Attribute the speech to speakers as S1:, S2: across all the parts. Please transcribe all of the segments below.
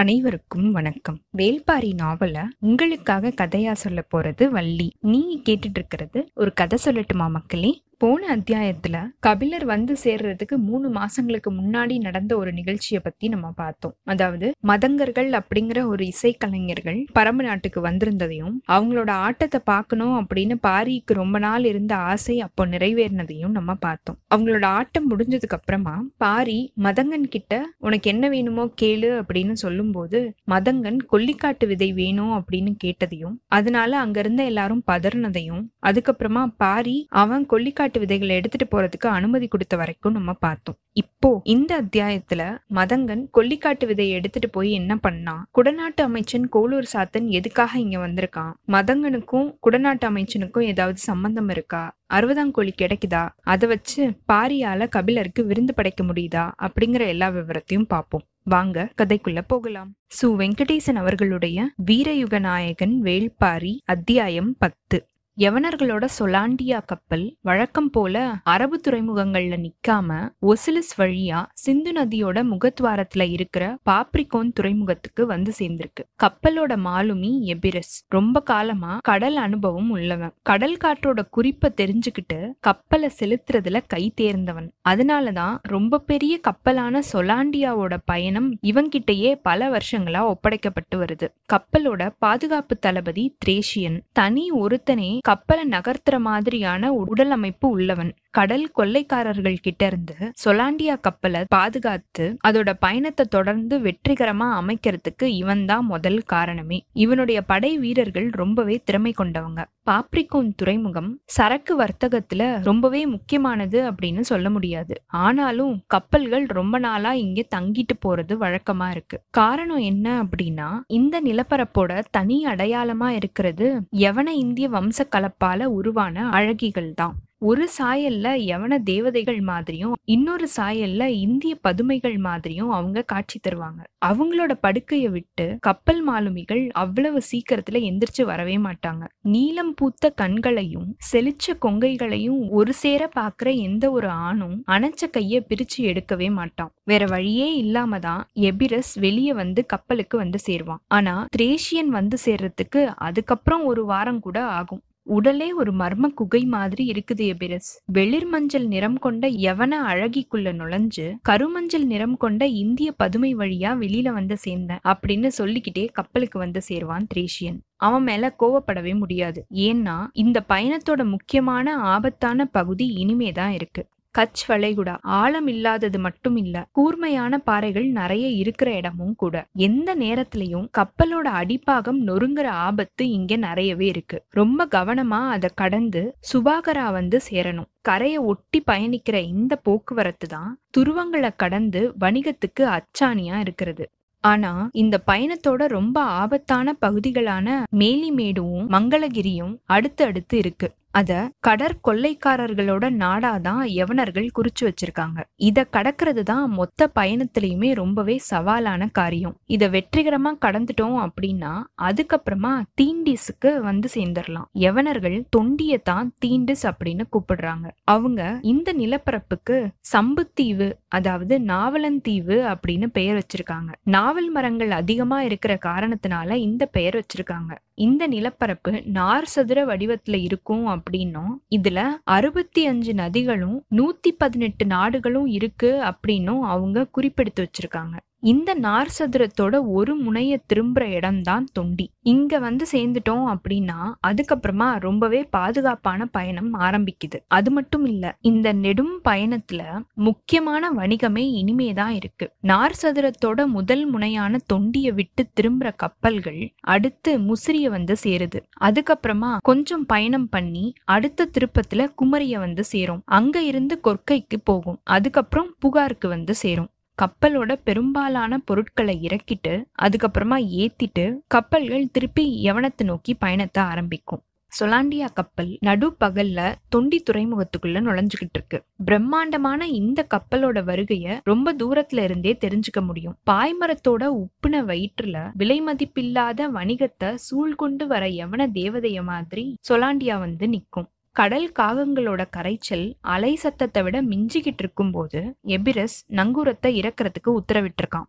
S1: அனைவருக்கும் வணக்கம். வேல்பாரி நாவல உங்களுக்காக கதையா சொல்ல போறது வள்ளி. நீங்க கேட்டுட்டு இருக்கிறது ஒரு கதை சொல்லட்டுமா மக்களே? போன அத்தியாயத்துல கபிலர் வந்து சேர்றதுக்கு மூணு மாசங்களுக்கு முன்னாடி நடந்த ஒரு நிகழ்ச்சியை பத்தி நம்ம பார்த்தோம். அதாவது மதங்கர்கள் அப்படிங்கிற ஒரு இசைக்கலைஞர்கள் பரம்பு நாட்டுக்கு வந்திருந்ததையும் அவங்களோட ஆட்டத்தை பார்க்கணும் அப்படின்னு பாரிக்கு ரொம்ப நாள் இருந்த ஆசை அப்போ நிறைவேறினதையும் நம்ம பார்த்தோம். அவங்களோட ஆட்டம் முடிஞ்சதுக்கு அப்புறமா பாரி மதங்கன் கிட்ட உனக்கு என்ன வேணுமோ கேளு அப்படின்னு சொல்லும்போது மதங்கன் கொல்லிக்காட்டு விதை வேணும் அப்படின்னு கேட்டதையும் அதனால அங்க இருந்த எல்லாரும் பதறினதையும் அதுக்கப்புறமா பாரி அவன் கொல்லிக்காட்டு விதைகளை எடுத்துட்டு போறதுக்கு அனுமதி கொடுத்த வரைக்கும் நம்ம பார்த்தோம். இப்போ இந்த அத்தியாயத்துல மதங்கன் கொல்லிக்காட்டு விதையை எடுத்துட்டு போய் என்ன பண்ணா குடநாட்டு அமைச்சன் கோளூர் சாத்தன் எதுக்காக இங்க வந்திருக்கான்? மதங்கனுக்கும் குடநாட்டு அமைச்சனுக்கும் ஏதாவது சம்பந்தம் இருக்கா? அறுபதாம் கோழி கிடைக்குதா? அதை வச்சு பாரியால கபிலருக்கு விருந்து படைக்க முடியுதா? அப்படிங்கிற எல்லா விவரத்தையும் பார்ப்போம். வாங்க கதைக்குள்ள போகலாம். சு. வெங்கடேசன் அவர்களுடைய வீரயுக நாயகன் வேள்பாரி அத்தியாயம் பத்து. யவனர்களோட சொலாண்டியா கப்பல் வழக்கம் போல அரபு துறைமுகங்கள்ல நிக்காம ஒசிலிஸ் வழியா சிந்து நதியோட முகத்வாரத்துல இருக்கிற பாப்ரிகோன் துறைமுகத்துக்கு வந்து சேர்ந்திருக்கு. கப்பலோட மாலுமி எபிரஸ். ரொம்ப காலமா கடல் அனுபவம் உள்ளவன். கடல் காற்றோட குறிப்பை தெரிஞ்சுக்கிட்டு கப்பலை செலுத்துறதுல கை தேர்ந்தவன். அதனாலதான் ரொம்ப பெரிய கப்பலான சொலாண்டியாவோட பயணம் இவங்கிட்டயே பல வருஷங்களா ஒப்படைக்கப்பட்டு வருது. கப்பலோட பாதுகாப்பு தளபதி திரேஷியன். தனி ஒருத்தனே கப்பலை நகர்த்துற மாதிரியான உடல் அமைப்பு உள்ளவன். கடல் கொள்ளைக்காரர்கள் கிட்ட இருந்து சொலாண்டியா கப்பலை பாதுகாத்து அதோட பயணத்தை தொடர்ந்து வெற்றிகரமா அமைக்கிறதுக்கு இவன் தான் முதல் காரணமே. இவனுடைய படை வீரர்கள் ரொம்பவே திறமை கொண்டவங்க. பாப்ரிகோன் துறைமுகம் சரக்கு வர்த்தகத்துல ரொம்பவே முக்கியமானது அப்படின்னு சொல்ல முடியாது. ஆனாலும் கப்பல்கள் ரொம்ப நாளா இங்க தங்கிட்டு போறது வழக்கமா இருக்கு. காரணம் என்ன அப்படின்னா இந்த நிலப்பரப்போட தனி அடையாளமா இருக்கிறது யவன இந்திய வம்ச கலப்பால உருவான அழகிகள் தான். ஒரு சாயல்ல யவன தேவதைகள் மாதிரியும் இன்னொரு சாயல்ல இந்திய பதுமைகள் மாதிரியும் அவங்க காட்சி தருவாங்க. அவங்களோட படுக்கையை விட்டு கப்பல் மாலுமிகள் அவ்வளவு சீக்கிரத்துல எந்திரிச்சு வரவே மாட்டாங்க. நீலம் பூத்த கண்களையும் செழிச்ச கொங்கைகளையும் ஒரு சேர பாக்குற எந்த ஒரு ஆணும் அணைச்ச கைய பிரிச்சு எடுக்கவே மாட்டான். வேற வழியே இல்லாம தான் எபிரஸ் வெளியே வந்து கப்பலுக்கு வந்து சேருவான். ஆனா திரேஷியன் வந்து சேர்றதுக்கு அதுக்கப்புறம் ஒரு வாரம் கூட ஆகும். உடலே ஒரு மர்ம குகை மாதிரி இருக்குது எபிரஸ். வெளிர் மஞ்சள் நிறம் கொண்ட யவன அழகிக்குள்ள நுழைஞ்சு கருமஞ்சள் நிறம் கொண்ட இந்திய பதுமை வழியா வெளியில வந்து சேர்ந்தேன் அப்படின்னு சொல்லிக்கிட்டே கப்பலுக்கு வந்து சேருவான் திரேஷியன். அவன் மேல கோவப்படவே முடியாது. ஏன்னா இந்த பயணத்தோட முக்கியமான ஆபத்தான பகுதி இனிமேதான் இருக்கு. கச் வளைகுடா ஆழம் இல்லாதது மட்டும் இல்ல கூர்மையான பாறைகள் நிறைய இருக்கிற இடமும் கூட. எந்த நேரத்திலையும் கப்பலோட அடிப்பாகம் நொறுங்குற ஆபத்து இங்க நிறையவே இருக்கு. ரொம்ப கவனமா அதை கடந்து சுபாகரா வந்து சேரணும். கரையை ஒட்டி பயணிக்கிற இந்த போக்குவரத்து தான் துருவங்களை கடந்து வணிகத்துக்கு அச்சாணியா இருக்கிறது. ஆனா இந்த பயணத்தோட ரொம்ப ஆபத்தான பகுதிகளான மேலிமேடுவும் மங்களகிரியும் அடுத்து அடுத்து இருக்கு. அத கடற்கொள்ளைக்காரர்களோட நாடாதான் யவனர்கள் குறிச்சு வச்சிருக்காங்க. இத கடக்கிறது தான் மொத்த பயணத்திலயுமே ரொம்பவே சவாலான காரியம். இத வெற்றிகரமா கடந்துட்டோம் அப்படின்னா அதுக்கப்புறமா தீண்டிஸுக்கு வந்து சேர்ந்துடலாம் யவனர்கள் தொண்டிய தான் தீண்டிஸ் அப்படின்னு கூப்பிடுறாங்க. அவங்க இந்த நிலப்பரப்புக்கு சம்புத்தீவு அதாவது நாவலந்தீவு அப்படின்னு பெயர் வச்சிருக்காங்க. நாவல் மரங்கள் அதிகமா இருக்கிற காரணத்தினால இந்த பெயர் வச்சிருக்காங்க. இந்த நிலப்பரப்பு நார் சதுர வடிவத்துல இருக்கும் அப்படின்னும். இதுல அறுபத்தி அஞ்சு நதிகளும் நூத்தி பதினெட்டு நாடுகளும் இருக்கு அப்படின்னும் அவங்க குறிப்பெடுத்து வச்சிருக்காங்க. இந்த நார் சதுரத்தோட ஒரு முனைய திரும்புற இடம்தான் தொண்டி. இங்க வந்து சேர்ந்துட்டோம் அப்படின்னா அதுக்கப்புறமா ரொம்பவே பாதுகாப்பான பயணம் ஆரம்பிக்குது. அது மட்டும் இல்ல இந்த நெடும் பயணத்துல முக்கியமான வணிகமே இனிமேதான் இருக்கு. நார் சதுரத்தோட முதல் முனையான தொண்டிய விட்டு திரும்புற கப்பல்கள் அடுத்து முசிறிய வந்து சேருது. அதுக்கப்புறமா கொஞ்சம் பயணம் பண்ணி அடுத்த திருப்பத்துல குமரிய வந்து சேரும். அங்க இருந்து கொற்கைக்கு போகும். அதுக்கப்புறம் புகாருக்கு வந்து சேரும். கப்பலோட பெரும்பாலான பொருட்களை இறக்கிட்டு அதுக்கப்புறமா ஏத்திட்டு கப்பல்கள் திருப்பி யவனத்தை நோக்கி பயணத்தை ஆரம்பிக்கும். சொலாண்டியா கப்பல் நடு பகல்ல தொண்டி துறைமுகத்துக்குள்ள நுழைஞ்சுகிட்டு இருக்கு. பிரம்மாண்டமான இந்த கப்பலோட வருகைய ரொம்ப தூரத்துல இருந்தே தெரிஞ்சுக்க முடியும். பாய்மரத்தோட உப்புன வயிற்றுல விலை மதிப்பில்லாத வணிகத்தை சூழ்கொண்டு வர யவன தேவதைய மாதிரி சொலாண்டியா வந்து நிக்கும். கடல் காகங்களோட கரைச்சல் அலை சத்தத்தை விட மிஞ்சிக்கிட்டு இருக்கும்போது எபிரஸ் நங்கூரத்தை இறக்குறதுக்கு உத்தரவிட்டிருக்கான்.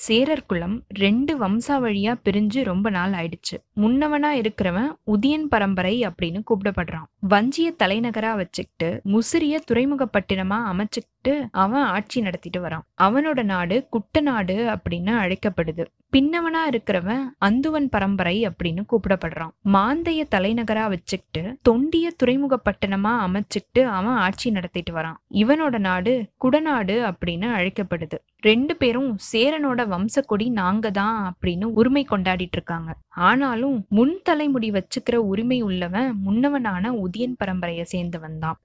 S1: சேரர் குலம் ரெண்டு வம்சாவழியா பிரிஞ்சு ரொம்ப நாள் ஆயிடுச்சு. முன்னவனா இருக்கிறவன் உதியன் பரம்பரை அப்படின்னு கூப்பிடப்படுறான். வஞ்சிய தலைநகரா வச்சுக்கிட்டு முசிறிய துறைமுகப்பட்டினமா அமைச்சுக்கிட்டு அவன் ஆட்சி நடத்திட்டு வரான். அவனோட நாடு குட்ட நாடு அப்படின்னு அழைக்கப்படுது. பின்னவனா இருக்கிறவன் அந்துவன் பரம்பரை அப்படின்னு கூப்பிடப்படுறான். மாந்தைய தலைநகரா வச்சுக்கிட்டு தொண்டிய துறைமுகப்பட்டணமா அமைச்சுக்கிட்டு அவன் ஆட்சி நடத்திட்டு வரான். இவனோட நாடு குடநாடு அப்படின்னு அழைக்கப்படுது. ரெண்டு பேரும் சேரனோட வம்சக்கொடி நாங்க தான் அப்படின்னு உரிமை கொண்டாடிட்டு இருக்காங்க. ஆனாலும் முன் தலைமுடி வச்சுக்கிற உரிமை உள்ளவன் முன்னவனான உதியன் பரம்பரையை சேர்ந்தவன் தான்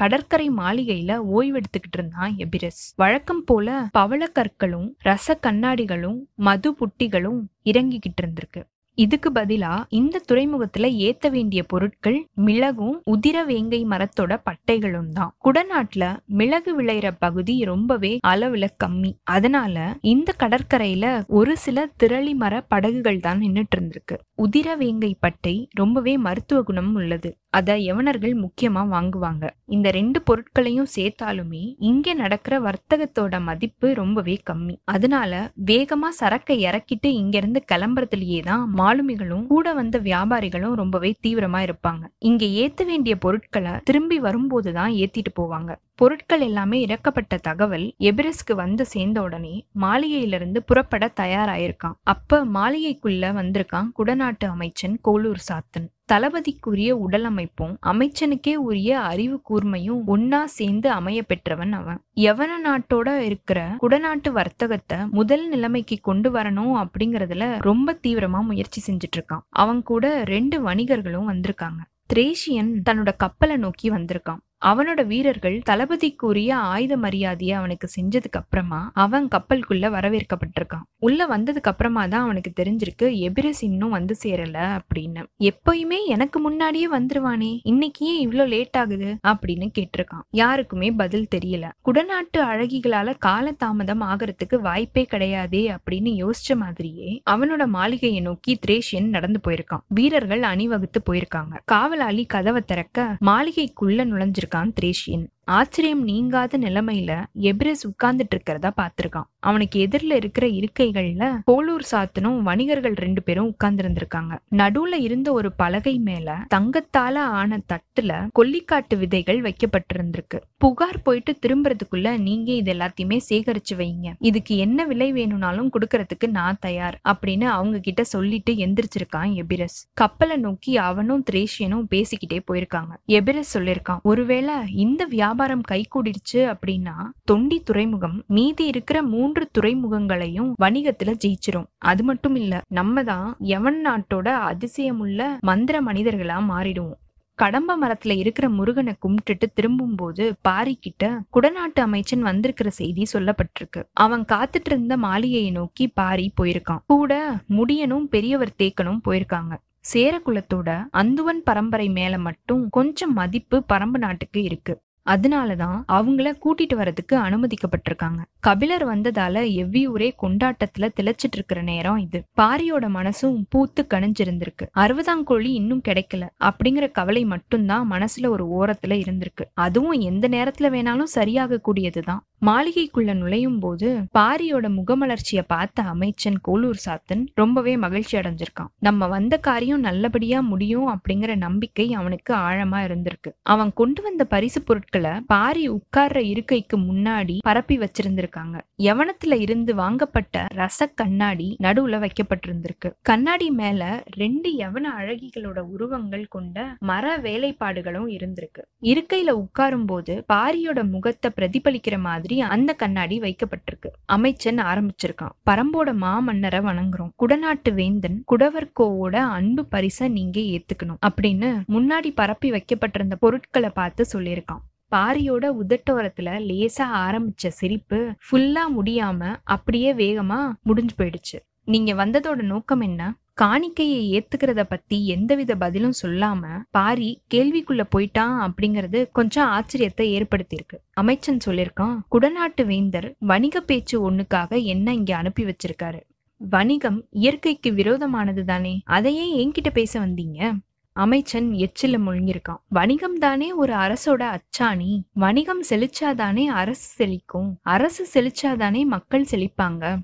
S1: கடற்கரை மாளிகையில ஓய்வெடுத்துக்கிட்டு இருந்தான் எபிரஸ். வழக்கம் போல பவள கற்களும் ரச கண்ணாடிகளும் மது புட்டிகளும் இறங்கிக்கிட்டு இருந்திருக்கு. இதுக்கு பதிலா இந்த துறைமுகத்துல ஏத்த வேண்டிய பொருட்கள் மிளகும் உதிர வேங்கை மரத்தோட பட்டைகளும் தான். குடநாட்டுல மிளகு விளையிற பகுதி ரொம்பவே அளவுல கம்மி. அதனால இந்த கடற்கரையில ஒரு சில திரளி மர படகுகள் தான் நின்னுட்டு இருந்திருக்கு. உதிர வேங்கை பட்டை ரொம்பவே மருத்துவ குணம் உள்ளது. அத யவனர்கள் முக்கியமா வாங்குவாங்க. இந்த ரெண்டு பொருட்களையும் சேர்த்தாலுமே இங்க நடக்கிற வர்த்தகத்தோட மதிப்பு ரொம்பவே கம்மி. அதனால வேகமா சரக்கை இறக்கிட்டு இங்க இருந்து கிளம்புறதுலயே தான் மாலுமிகளும் கூட வந்த வியாபாரிகளும் ரொம்பவே தீவிரமா இருப்பாங்க. இங்க ஏத்த வேண்டிய பொருட்களை திரும்பி வரும்போதுதான் ஏத்திட்டு போவாங்க. பொருட்கள் எல்லாமே இறக்கப்பட்ட தகவல் எபிரஸ்க்கு வந்து சேர்ந்த உடனே மாளிகையிலிருந்து புறப்பட தயாராயிருக்கான். அப்ப மாளிகைக்குள்ள வந்திருக்கான் குடநாட்டு அமைச்சன் கோலூர் சாத்தன். தளபதிக்குரிய உடல் அமைப்பும் அமைச்சனுக்கே உரிய அறிவு கூர்மையும் ஒன்னா சேர்ந்து அமைய பெற்றவன் அவன். யவன நாட்டோட இருக்கிற குடநாட்டு வர்த்தகத்தை முதல் நிலைமைக்கு கொண்டு வரணும் அப்படிங்கறதுல ரொம்ப தீவிரமா முயற்சி செஞ்சுட்டு இருக்கான் அவன் கூட ரெண்டு வணிகர்களும் வந்திருக்காங்க. திரேஷியன் தன்னோட கப்பலை நோக்கி வந்திருக்கான். அவனோட வீரர்கள் தளபதிக்குரிய ஆயுத மரியாதையை அவனுக்கு செஞ்சதுக்கு அப்புறமா அவன் கப்பலுக்குள்ள வரவேற்கப்பட்டிருக்கான். உள்ள வந்ததுக்கு அப்புறமா தான் அவனுக்கு தெரிஞ்சிருக்கு எபிரஸ் இன்னும் வந்து சேரல அப்படின்னு. எப்பயுமே எனக்கு முன்னாடியே வந்துருவானே இன்னைக்கு ஏன் இவ்வளவு லேட் ஆகுது அப்படின்னு கேட்டிருக்கான். யாருக்குமே பதில் தெரியல. குடநாட்டு அழகிகளால காலதாமதம் ஆகிறதுக்கு வாய்ப்பே கிடையாதே அப்படின்னு யோசிச்ச மாதிரியே அவனோட மாளிகையை நோக்கி திரேஷியன் நடந்து போயிருக்கான். வீரர்கள் அணிவகுத்து போயிருக்காங்க. காவலாளி கதவை திறக்க மாளிகைக்குள்ள நுழைஞ்சிருக்கான் திரேஷியன் ஆச்சரியம் நீங்காத நிலைமையில எபிரஸ் உட்கார்ந்துட்டு இருக்கிறதா பார்த்திருக்கான். அவனுக்கு எதிரில் இருக்கிற இருக்கைகள்ல போலூர் சாத்தனும் வணிகர்கள் ரெண்டு பேரும் உட்கார்ந்து இருந்திருக்காங்க நடுவுல இருந்த ஒரு பலகை மேல தங்கத்தால ஆன தட்டுல கொல்லிக்காட்டு விதைகள் வைக்கப்பட்டிருந்திருக்கு. புகார் போயிட்டு திரும்புறதுக்குள்ள நீங்க இது எல்லாத்தையுமே சேகரிச்சு வைங்க. இதுக்கு என்ன விலை வேணும்னாலும் கொடுக்கறதுக்கு நான் தயார் அப்படின்னு அவங்க கிட்ட சொல்லிட்டு எந்திரிச்சிருக்கான் எபிரஸ். கப்பலை நோக்கி அவனும் திரேஷியனும் பேசிக்கிட்டே போயிருக்காங்க. எபிரஸ் சொல்லியிருக்கான் ஒருவேளை இந்த வியாபாரம் வியாபாரம் கைகூடிடுச்சு அப்படின்னா தொண்டி துறைமுகம் மீதி இருக்கிற மூன்று துறைமுகங்களையும் வணிகத்துல ஜெயிச்சிரும். அது மட்டும் இல்ல நம்ம தான் யவன் நாட்டோட அதிசயமுள்ள மந்திர மனிதர்களா மாறிடுவோம். கடம்ப மரத்துல இருக்கிற முருகனை கும்பிட்டுட்டு திரும்பும் போது பாரி கிட்ட குடநாட்டு அமைச்சன் வந்திருக்கிற செய்தி சொல்லப்பட்டிருக்கு. அவன் காத்துட்டு இருந்த மாளிகையை நோக்கி பாரி போயிருக்கான். கூட முடியனும் பெரியவர் தேக்கனும் போயிருக்காங்க. சேரகுலத்தோட அந்துவன் பரம்பரை மேல மட்டும் கொஞ்சம் மதிப்பு பரம்பு நாட்டுக்கு இருக்கு. அதனால தான் அவங்கள கூட்டிட்டு வரதுக்கு அனுமதிக்கப்பட்டிருக்காங்க. கபிலர் வந்ததால எவ்வியூரே கொண்டாட்டத்துல திளைச்சிட்டு இருக்கிற நேரம் இது. பாரியோட மனசும் பூத்து கணிஞ்சிருந்திருக்கு அறுபதாம் கோழி இன்னும் கிடைக்கல அப்படிங்கிற கவலை மட்டும்தான் மனசுல ஒரு ஓரத்துல இருந்திருக்கு. அதுவும் எந்த நேரத்துல வேணாலும் சரியாக கூடியதுதான் மாளிகைக்குள்ள நுழையும் போது பாரியோட முகமலர்ச்சியை பார்த்த அமைச்சன் கோலூர் சாத்தன் ரொம்பவே மகிழ்ச்சி அடைஞ்சிருக்கான். நம்ம வந்த காரியம் நல்லபடியா முடியும் அப்படிங்கிற நம்பிக்கை அவனுக்கு ஆழமா இருந்திருக்கு. அவன் கொண்டு வந்த பரிசு பொருட்களை பாரி உட்கார்ற இருக்கைக்கு முன்னாடி பரப்பி வச்சிருந்திருக்காங்க. யவனத்துல இருந்து வாங்கப்பட்ட ரச கண்ணாடி நடுவுல வைக்கப்பட்டிருந்திருக்கு. கண்ணாடி மேல ரெண்டு யவன அழகிகளோட உருவங்கள் கொண்ட மர வேலைப்பாடுகளும் இருந்திருக்கு. இருக்கையில உட்காரும் போது பாரியோட முகத்தை பிரதிபலிக்கிற மாதிரி அந்த கண்ணாடி வைக்கப்பட்டிருக்கு. அமைச்சன் ஆரம்பிச்சிருக்கான். பரம்போட மாமன்னரை வணங்குறோம். குடநாட்டு வேந்தன் குடவர்கோவோட அன்பு பரிசை நீங்க ஏத்துக்கணும் அப்படின்னு முன்னாடி பரப்பி வைக்கப்பட்டிருந்த பொருட்களை பார்த்து சொல்லியிருக்கான். பாரியோட உதட்டோரத்துல லேசா ஆரம்பிச்ச சிரிப்பு ஃபுல்லா முடியாம அப்படியே வேகமா முடிஞ்சு போயிடுச்சு. நீங்க வந்ததோட நோக்கம் என்ன? காணிக்கையை ஏத்துக்கிறத பத்தி எந்தவித பதிலும் சொல்லாம பாரி கேள்விக்குள்ள போயிட்டான் அப்படிங்கறது கொஞ்சம் ஆச்சரியத்தை ஏற்படுத்தியிருக்கு. அமைச்சன் சொல்லியிருக்கான் குடநாட்டு வேந்தர் வணிக பேச்சு ஒண்ணுக்காக என்ன இங்க அனுப்பி வச்சிருக்காரு? வணிகம் இயற்கைக்கு விரோதமானது தானே அதையே என்கிட்ட பேச வந்தீங்க. அமைச்சன் எச்சில முழுங்கிருக்கான் வணிகம் தானே ஒரு அரசோட அச்சாணி. வணிகம் செழிச்சாதானே அரசு செழிக்கும். அரசு செழிச்சாதானே மக்கள் செழிப்பாங்க.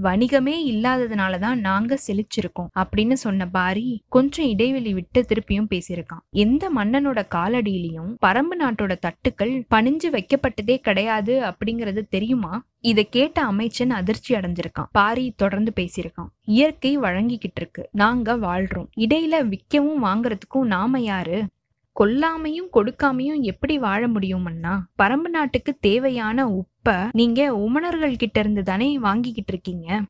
S1: வணிகமே இல்லாததுனால தான் நாங்க செழிச்சிருக்கோம் அப்படின்னு சொன்ன பாரி கொஞ்சம் இடைவெளி விட்டு திருப்பியும் பேசியிருக்கான். எந்த மன்னனோட காலடியிலையும் பரம்பு நாட்டோட தட்டுக்கள் பணிஞ்சு வைக்கப்பட்டதே கிடையாது அப்படிங்கறது தெரியுமா? இதை கேட்ட அமைச்சன் அதிர்ச்சி அடைஞ்சிருக்கான். பாரி தொடர்ந்து பேசியிருக்கான். இயற்கை வழங்கிக்கிட்டு இருக்கு. நாங்க வாழ்றோம். இடையில விற்கவும் வாங்குறதுக்கும் நாம யாரு? கொல்லாமையும் கொடுக்காமையும் எப்படி வாழ முடியும்னா பரம்பு நாட்டுக்கு தேவையான உப்ப நீங்க உமணர்கள் கிட்ட இருந்து தானே வாங்கிக்கிட்டு இருக்கீங்க.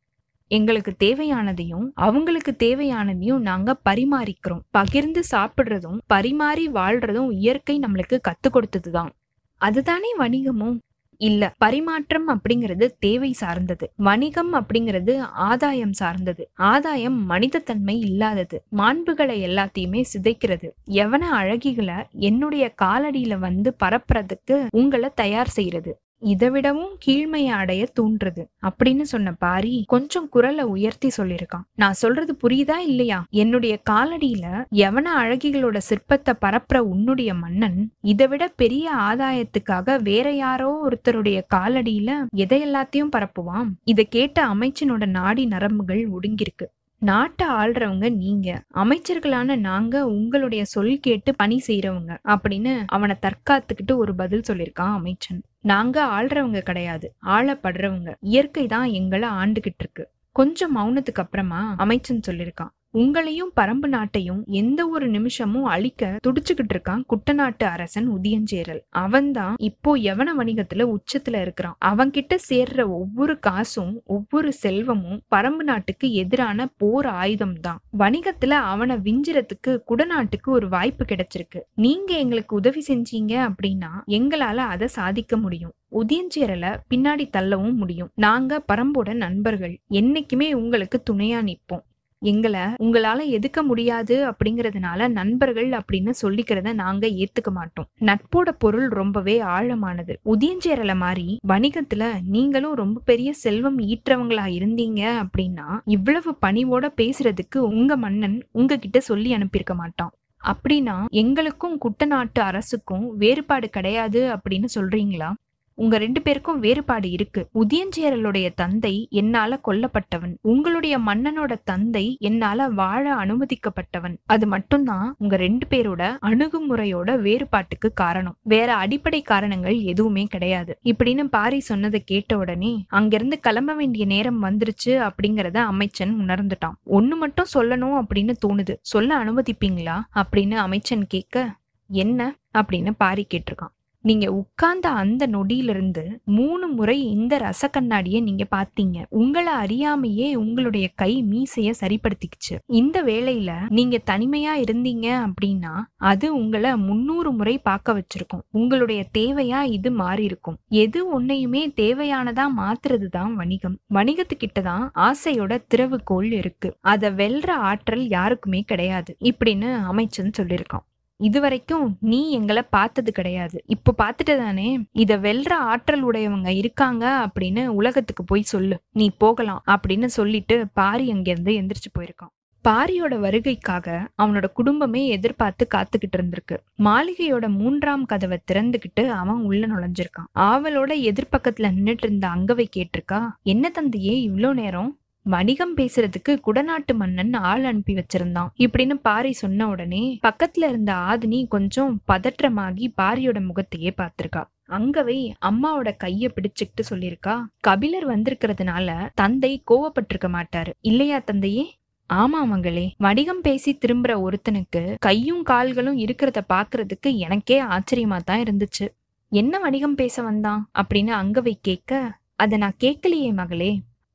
S1: எங்களுக்கு தேவையானதையும் அவங்களுக்கு தேவையானதையும் நாங்க பரிமாறிக்கிறோம். பகிர்ந்து சாப்பிடுறதும் பரிமாறி வாழ்றதும் இயற்கை நம்மளுக்கு கத்து கொடுத்ததுதான். அதுதானே வணிகமும்? இல்ல. பரிமாற்றம் அப்படிங்கிறது தேவை சார்ந்தது. வணிகம் அப்படிங்கிறது ஆதாயம் சார்ந்தது. ஆதாயம் மனிதத்தன்மை இல்லாதது. மாண்புகளை எல்லாத்தையுமே சிதைக்கிறது. எவன அழகிகளை என்னுடைய காலடியில வந்து பரப்புறதுக்கு உங்களை தயார் செய்யறது இதைவிடவும் கீழ்மையை அடைய தூண்டுறது அப்படின்னு சொன்ன பாரி கொஞ்சம் குரலை உயர்த்தி சொல்லியிருக்கான். நான் சொல்றது புரியுதா இல்லையா? என்னுடைய காலடியில எவன அழகிகளோட சிற்பத்தை பரப்புற உன்னுடைய மன்னன் இதை விட பெரிய ஆதாயத்துக்காக வேற யாரோ ஒருத்தருடைய காலடியில எதை எல்லாத்தையும் பரப்புவான். இதை கேட்ட அமைச்சனோட நாடி நரம்புகள் ஒடுங்கிருக்கு நாட்டை ஆள்றவங்க நீங்க அமைச்சர்களான நாங்க உங்களுடைய சொல் கேட்டு பணி செய்யறவங்க அப்படின்னு அவனை தற்காத்துக்கிட்டு ஒரு பதில் சொல்லியிருக்கான் அமைச்சன். நாங்க ஆள்றவங்க கிடையாது ஆளப்படுறவங்க. இயற்கை தான் எங்களை ஆண்டுகிட்டு இருக்கு. கொஞ்சம் மௌனத்துக்கு அப்புறமா அமைச்சன் சொல்லியிருக்கான். உங்களையும் பரம்பு நாட்டையும் எந்த ஒரு நிமிஷமும் அழிக்க துடிச்சுக்கிட்டு இருக்கான் குட்டநாட்டு அரசன் உதியஞ்சேரல். அவன்தான் இப்போ யவன வணிகத்துல உச்சத்துல இருக்கிறான். அவன்கிட்ட சேர்ற ஒவ்வொரு காசும் ஒவ்வொரு செல்வமும் பரம்பு நாட்டுக்கு எதிரான போர் ஆயுதம் தான் வணிகத்துல அவனை விஞ்சுறதுக்கு குடநாட்டுக்கு ஒரு வாய்ப்பு கிடைச்சிருக்கு. நீங்க எங்களுக்கு உதவி செஞ்சீங்க அப்படின்னா எங்களால அதை சாதிக்க முடியும். உதியஞ்சேரலை பின்னாடி தள்ளவும் முடியும். நாங்க பரம்போட நண்பர்கள். என்னைக்குமே உங்களுக்கு துணையா நிற்போம். எங்களை உங்களால எதுக்க முடியாது அப்படிங்கறதுனால நண்பர்கள் அப்படின்னு சொல்லிக்கிறத நாங்க ஏத்துக்க மாட்டோம். நட்போட பொருள் ரொம்பவே ஆழமானது. உதியஞ்சேரல மாதிரி வணிகத்துல நீங்களும் ரொம்ப பெரிய செல்வம் ஈற்றவங்களா இருந்தீங்க அப்படின்னா இவ்வளவு பணிவோட பேசுறதுக்கு உங்க மன்னன் உங்ககிட்ட சொல்லி அனுப்பியிருக்க மாட்டான். அப்படின்னா எங்களுக்கும் குட்டநாட்டு அரசுக்கும் வேறுபாடு கிடையாது அப்படின்னு சொல்றீங்களா? உங்க ரெண்டு பேருக்கும் வேறுபாடு இருக்கு. உதியஞ்சேரலுடைய தந்தை என்னால கொல்லப்பட்டவன். உங்களுடைய மன்னனோட தந்தை என்னால வாழ அனுமதிக்கப்பட்டவன். அது மட்டும்தான் உங்க ரெண்டு பேரோட அணுகுமுறையோட வேறுபாட்டுக்கு காரணம். வேற அடிப்படை காரணங்கள் எதுவுமே கிடையாது. இப்படின்னு பாரி சொன்னதை கேட்ட உடனே அங்கிருந்து கிளம்ப வேண்டிய நேரம் வந்துருச்சு அப்படிங்கறத அமைச்சன் உணர்ந்துட்டான். ஒண்ணு மட்டும் சொல்லணும் அப்படின்னு தோணுது. சொல்ல அனுமதிப்பீங்களா? அப்படின்னு அமைச்சன் கேட்க என்ன? அப்படின்னு பாரி கேட்டிருக்கான். நீங்க உட்கார்ந்த அந்த நொடியிலிருந்து மூணு முறை இந்த ரச கண்ணாடியை நீங்க பாத்தீங்க உங்களை அறியாமையே உங்களுடைய கை மீசைய சரிப்படுத்திக்கிச்சு. இந்த வேளையில நீங்க தனிமையா இருந்தீங்க அப்படின்னா அது உங்களை முன்னூறு முறை பார்க்க வச்சிருக்கும். உங்களுடைய தேவையா இது மாறி இருக்கும் எது ஒன்னையுமே தேவையானதா மாத்துறது தான் வணிகம். வணிகத்துக்கிட்ட தான் ஆசையோட திறவுகோள் இருக்கு. அதை வெல்ற ஆற்றல் யாருக்குமே கிடையாது. இப்படின்னு அமைச்சன் சொல்லியிருக்கான். இதுவரைக்கும் நீ எங்களை பார்த்தது கிடையாது. இப்ப பார்த்துட்டு தானே இத வெல்ற ஆற்றல் உடையவங்க இருக்காங்க அப்படின்னு உலகத்துக்கு போய் சொல்லு. நீ போகலாம் அப்படின்னு சொல்லிட்டு பாரி அங்கிருந்து எந்திரிச்சு போயிருக்கான். பாரியோட வருகைக்காக அவனோட குடும்பமே எதிர்பார்த்து காத்துக்கிட்டு இருந்திருக்கு. மாளிகையோட மூன்றாம் கதவை திறந்துகிட்டு அவன் உள்ள நுழைஞ்சிருக்கான். ஆவலோட எதிர்பக்கத்துல நின்னுட்டு இருந்த அங்கவை கேட்டிருக்கா என்ன தந்தையே இவ்வளோ நேரம் வணிகம் பேசுறதுக்கு குடநாட்டு மன்னன் ஆள் அனுப்பி வச்சிருந்தான். இப்படின்னு பாரி சொன்ன உடனே பக்கத்துல இருந்த ஆதினி கொஞ்சம் பதற்றமாகி பாரியோட முகத்தையே பார்த்திருக்கா. அங்கவை அம்மாவோட கைய பிடிச்சுக்கிட்டு சொல்லியிருக்கா கபிலர் வந்திருக்கிறதுனால தந்தை கோவப்பட்டிருக்க மாட்டாரு. இல்லையா தந்தையே? ஆமா மங்களே வணிகம் பேசி திரும்புற ஒருத்தனுக்கு கையும் கால்களும் இருக்கிறத பாக்குறதுக்கு எனக்கே ஆச்சரியமா தான் இருந்துச்சு. என்ன வணிகம் பேச வந்தான்? அப்படின்னு அங்கவை கேட்க அத நான் கேட்கலையே மகளே.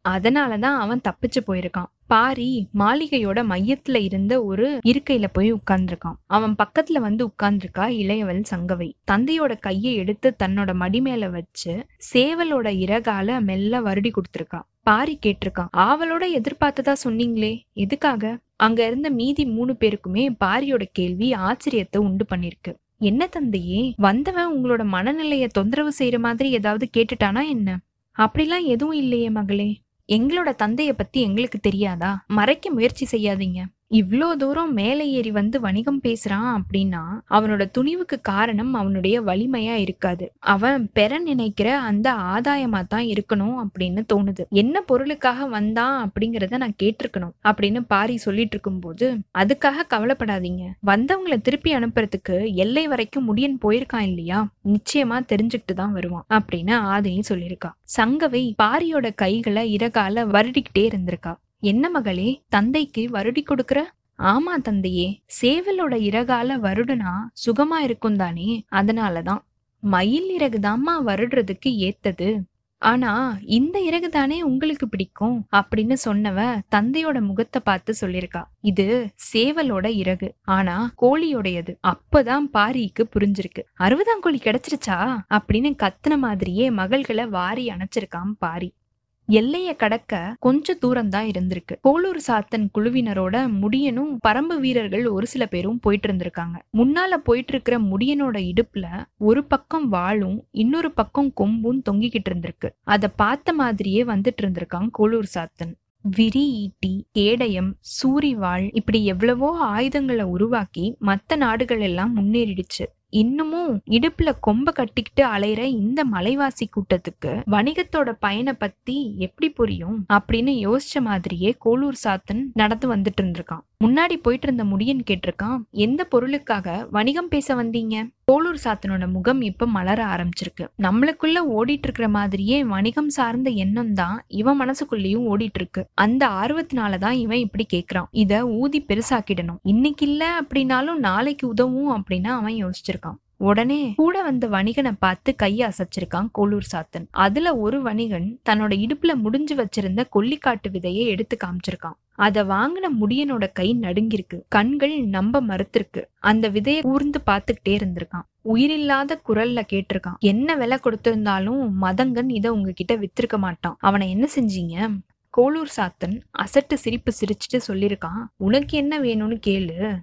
S1: அதனாலதான் அவன் தப்பிச்சு போயிருக்கான். பாரி மாளிகையோட மையத்துல இருந்த ஒரு இருக்கையில போய் உட்கார்ந்துருக்கான். அவன் பக்கத்துல வந்து உட்கார்ந்துருக்கா இளையவள் சங்கவை. தந்தையோட கையை எடுத்து தன்னோட மடி மேல வச்சு சேவலோட இறகால மெல்ல வருடி கொடுத்துருக்கான் பாரி கேட்டிருக்கான் ஆவலோட எதிர்பார்த்ததா சொன்னீங்களே எதுக்காக? அங்க இருந்த மீதி மூணு பேருக்குமே பாரியோட கேள்வி ஆச்சரியத்தை உண்டு பண்ணிருக்கு. என்ன தந்தையே வந்தவன் உங்களோட மனநிலைய தொந்தரவு செய்யற மாதிரி ஏதாவது கேட்டுட்டானா என்ன? அப்படிலாம் எதுவும் இல்லையே மகளே எங்களோட தந்தைய பத்தி எங்களுக்கு தெரியாதா? மறைக்க முயற்சி செய்யாதீங்க. இவ்வளோ தூரம் மேலே ஏறி வந்து வணிகம் பேசுறான் அப்படின்னா அவனோட துணிவுக்கு காரணம் அவனுடைய வலிமையா இருக்காது. அவன் பெற நினைக்கிற அந்த ஆதாயமா தான் இருக்கணும் அப்படின்னு தோணுது. என்ன பொருளுக்காக வந்தான் அப்படிங்கிறத நான் கேட்டிருக்கணும் அப்படின்னு பாரி சொல்லிட்டு இருக்கும்போது அதுக்காக கவலைப்படாதீங்க. வந்தவங்களை திருப்பி அனுப்புறதுக்கு எல்லை வரைக்கும் முடியன் போயிருக்கான் இல்லையா? நிச்சயமா தெரிஞ்சுக்கிட்டு தான் வருவான் அப்படின்னு ஆதினி சொல்லியிருக்கா. சங்கவை பாரியோட கைகளை இறகால வருடிக்கிட்டே இருந்திருக்கா. என்ன மகளே தந்தைக்கு வருடி கொடுக்கற? ஆமா தந்தையே சேவலோட இறகால வருடுனா சுகமா இருக்கும் தானே அதனாலதான். மயில் இறகு தாம்மா வருடுறதுக்கு ஏத்தது. ஆனா இந்த இறகு தானே உங்களுக்கு பிடிக்கும் அப்படின்னு சொன்னவ தந்தையோட முகத்தை பார்த்து சொல்லிருக்கா இது சேவலோட இறகு ஆனா கோழியோடையது. அப்பதான் பாரிக்கு புரிஞ்சிருக்கு. அறுபதாம் கோழி கிடைச்சிருச்சா? அப்படின்னு கத்துன மாதிரியே மகள்களை வாரி அணைச்சிருக்கான் பாரி. எல்லையை கடக்க கொஞ்ச தூரம் தான் இருந்திருக்கு. கோளூர் சாத்தன் குழுவினரோட முடியனும் பரம்பு வீரர்கள் ஒரு சில பேரும் போயிட்டு இருந்திருக்காங்க முன்னால போயிட்டு இருக்கிற முடியனோட இடுப்புல ஒரு பக்கம் வாளும் இன்னொரு பக்கம் கொம்பும் தொங்கிக்கிட்டு இருந்திருக்கு. அதை பார்த்த மாதிரியே வந்துட்டு இருந்திருக்காங்க கோளூர் சாத்தன். விரி ஈட்டி கேடயம் சூரிவாள் இப்படி எவ்வளவோ ஆயுதங்களை உருவாக்கி மற்ற நாடுகள் எல்லாம் முன்னேறிடுச்சு. இன்னமும் இடுப்புல கொம்ப கட்டிக்கிட்டு அலையிற இந்த மலைவாசி கூட்டத்துக்கு வணிகத்தோட பயனை பத்தி எப்படி புரியும் அப்படின்னு யோசிச்ச மாதிரியே கோளூர் சாத்தன் நடந்து வந்துட்டு இருந்திருக்கான். முன்னாடி போயிட்டு இருந்த முடியன் கேட்டிருக்கான் எந்த பொருளுக்காக வணிகம் பேச வந்தீங்க? கோலூர் சாத்தனோட முகம் இப்ப மலர ஆரம்பிச்சிருக்கு. நம்மளுக்குள்ள ஓடிட்டு இருக்கிற மாதிரியே வணிகம் சார்ந்த எண்ணம் தான் இவன் மனசுக்குள்ளேயும் ஓடிட்டு இருக்கு. அந்த ஆர்வத்தினாலதான் இவன் இப்படி கேக்குறான். இத ஊதி பெருசாக்கிடணும். இன்னைக்கு இல்ல அப்படின்னாலும் நாளைக்கு உதவும் அப்படின்னு அவன் யோசிச்சிருக்கான். உடனே கூட வந்த வணிகனை பார்த்து கையை அசைச்சிருக்கான் கோளூர் சாத்தன். அதுல ஒரு வணிகன் தன்னோட இடுப்புல முடிஞ்சு வச்சிருந்த கொல்லிக்காட்டு விதையை எடுத்து காமிச்சிருக்கான். அத வாங்கின முடியனோட கை நடுங்கிருக்கு. கண்கள் நம்ப மறுத்திருக்கு. அந்த விதையை கூர்ந்து பார்த்துக்கிட்டே இருந்திருக்கான். உயிரில்லாத குரல்ல கேட்டிருக்கான். என்ன விலை கொடுத்திருந்தாலும் மதங்கன் இத உங்ககிட்ட வித்திருக்க மாட்டான். அவனை என்ன செஞ்சீங்க? கோளூர் சாத்தன் அசட்டு சிரிப்பு சிரிச்சுட்டு சொல்லியிருக்கான். உனக்கு என்ன வேணும்னு கேளு.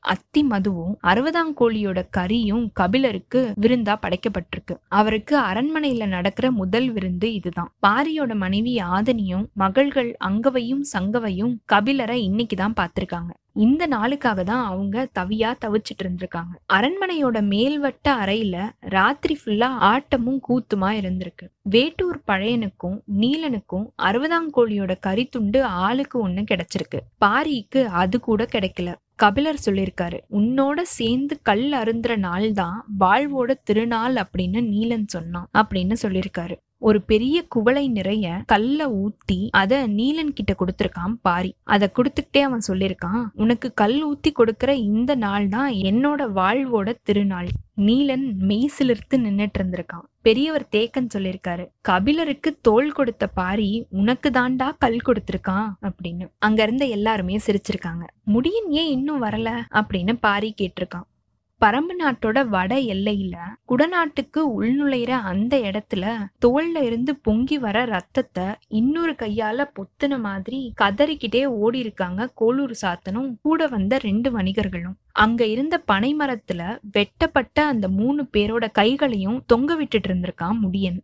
S1: அத்தி மதுவும் அறுபதாம் கோழியோட கறியும் கபிலருக்கு விருந்தா படைக்கப்பட்டிருக்கு. அவருக்கு அரண்மனையில நடக்கிற முதல் விருந்து இதுதான். பாரியோட மனைவி ஆதனியும் மகள்கள் அங்கவையும் சங்கவையும் கபிலரை இன்னைக்குதான் பார்த்திருக்காங்க. இந்த நாளுக்காக தான் அவங்க தவியா தவிச்சிட்டு இருந்திருக்காங்க. அரண்மனையோட மேல்வட்ட அறையில ராத்திரி ஃபுல்லா ஆட்டமும் கூத்துமா இருந்திருக்கு. வேட்டூர் பழையனுக்கும் நீலனுக்கும் அறுபதாம் கோழியோட கறித்துண்டு ஆளுக்கு ஒண்ணு கிடைச்சிருக்கு. பாரிக்கு அது கூட கிடைக்கல. கபிலர் சொல்லியிருக்காரு உன்னோட சேர்ந்து கல் அருந்துற நாள் தான் வாழ்வோட திருநாள் அப்படின்னு நீலன் சொன்னான் அப்படின்னு சொல்லியிருக்காரு. ஒரு பெரிய குவளை நிறைய கல்ல ஊத்தி அத நீலன் கிட்ட கொடுத்திருக்கான் பாரி. அத கொடுத்துக்கிட்டே அவன் சொல்லியிருக்கான் உனக்கு கல் ஊத்தி கொடுக்கற இந்த நாள் தான் என்னோட வாழ்வோட திருநாள். நீலன் மெய்சிலிர்த்து நின்னுட்டு இருந்திருக்கான். பெரியவர் தேக்கன் சொல்லியிருக்காரு கபிலருக்கு தோல் கொடுத்த பாரி உனக்கு தாண்டா கல் கொடுத்திருக்கான் அப்படின்னு. அங்க இருந்த எல்லாருமே சிரிச்சிருக்காங்க. முடியன் ஏன் இன்னும் வரல? அப்படின்னு பாரி கேட்டிருக்கான். பரம்பு நாட்டோட வட எல்லையில குடநாட்டுக்கு உள்நுழையிற அந்த இடத்துல தோல்ல இருந்து பொங்கி வர ரத்தத்தை இன்னொரு கையால பொத்துன மாதிரி கதறிக்கிட்டே ஓடி இருக்காங்க கோளூர் சாத்தனும் கூட வந்த ரெண்டு வணிகர்களும். அங்க இருந்த பனை மரத்துல வெட்டப்பட்ட அந்த மூணு பேரோட கைகளையும் தொங்க விட்டுட்டு இருந்திருக்கான் முடியன்.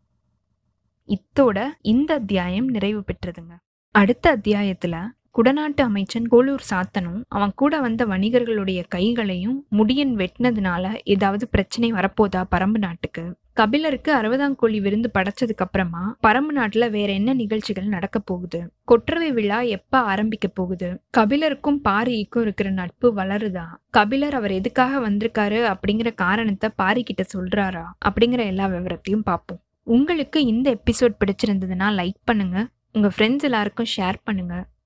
S1: இத்தோட இந்த அத்தியாயம் நிறைவு பெற்றதுங்க. அடுத்த அத்தியாயத்துல குடநாட்டு அமைச்சன் கோளூர் சாத்தனும் அவன் கூட வந்த வணிகர்களுடைய கைகளையும் முடியன் வெட்டினதுனால ஏதாவது பிரச்சனை வரப்போதா பரம்பு நாட்டுக்கு? கபிலருக்கு அறுபதாம் கோழி விருந்து படைச்சதுக்கு அப்புறமா பரம்பு நாட்டுல வேற என்ன நிகழ்ச்சிகள் நடக்க போகுது? கொற்றவை விழா எப்ப ஆரம்பிக்க போகுது? கபிலருக்கும் பாரிக்கும் இருக்கிற நட்பு வளருதா? கபிலர் அவர் எதுக்காக வந்திருக்காரு அப்படிங்கிற காரணத்தை பாரி கிட்ட சொல்றாரா? அப்படிங்கிற எல்லா விவரத்தையும் பார்ப்போம். உங்களுக்கு இந்த எபிசோட் பிடிச்சிருந்ததுன்னா லைக் பண்ணுங்க. உங்க ஃப்ரெண்ட்ஸ் எல்லாருக்கும் ஷேர் பண்ணுங்க.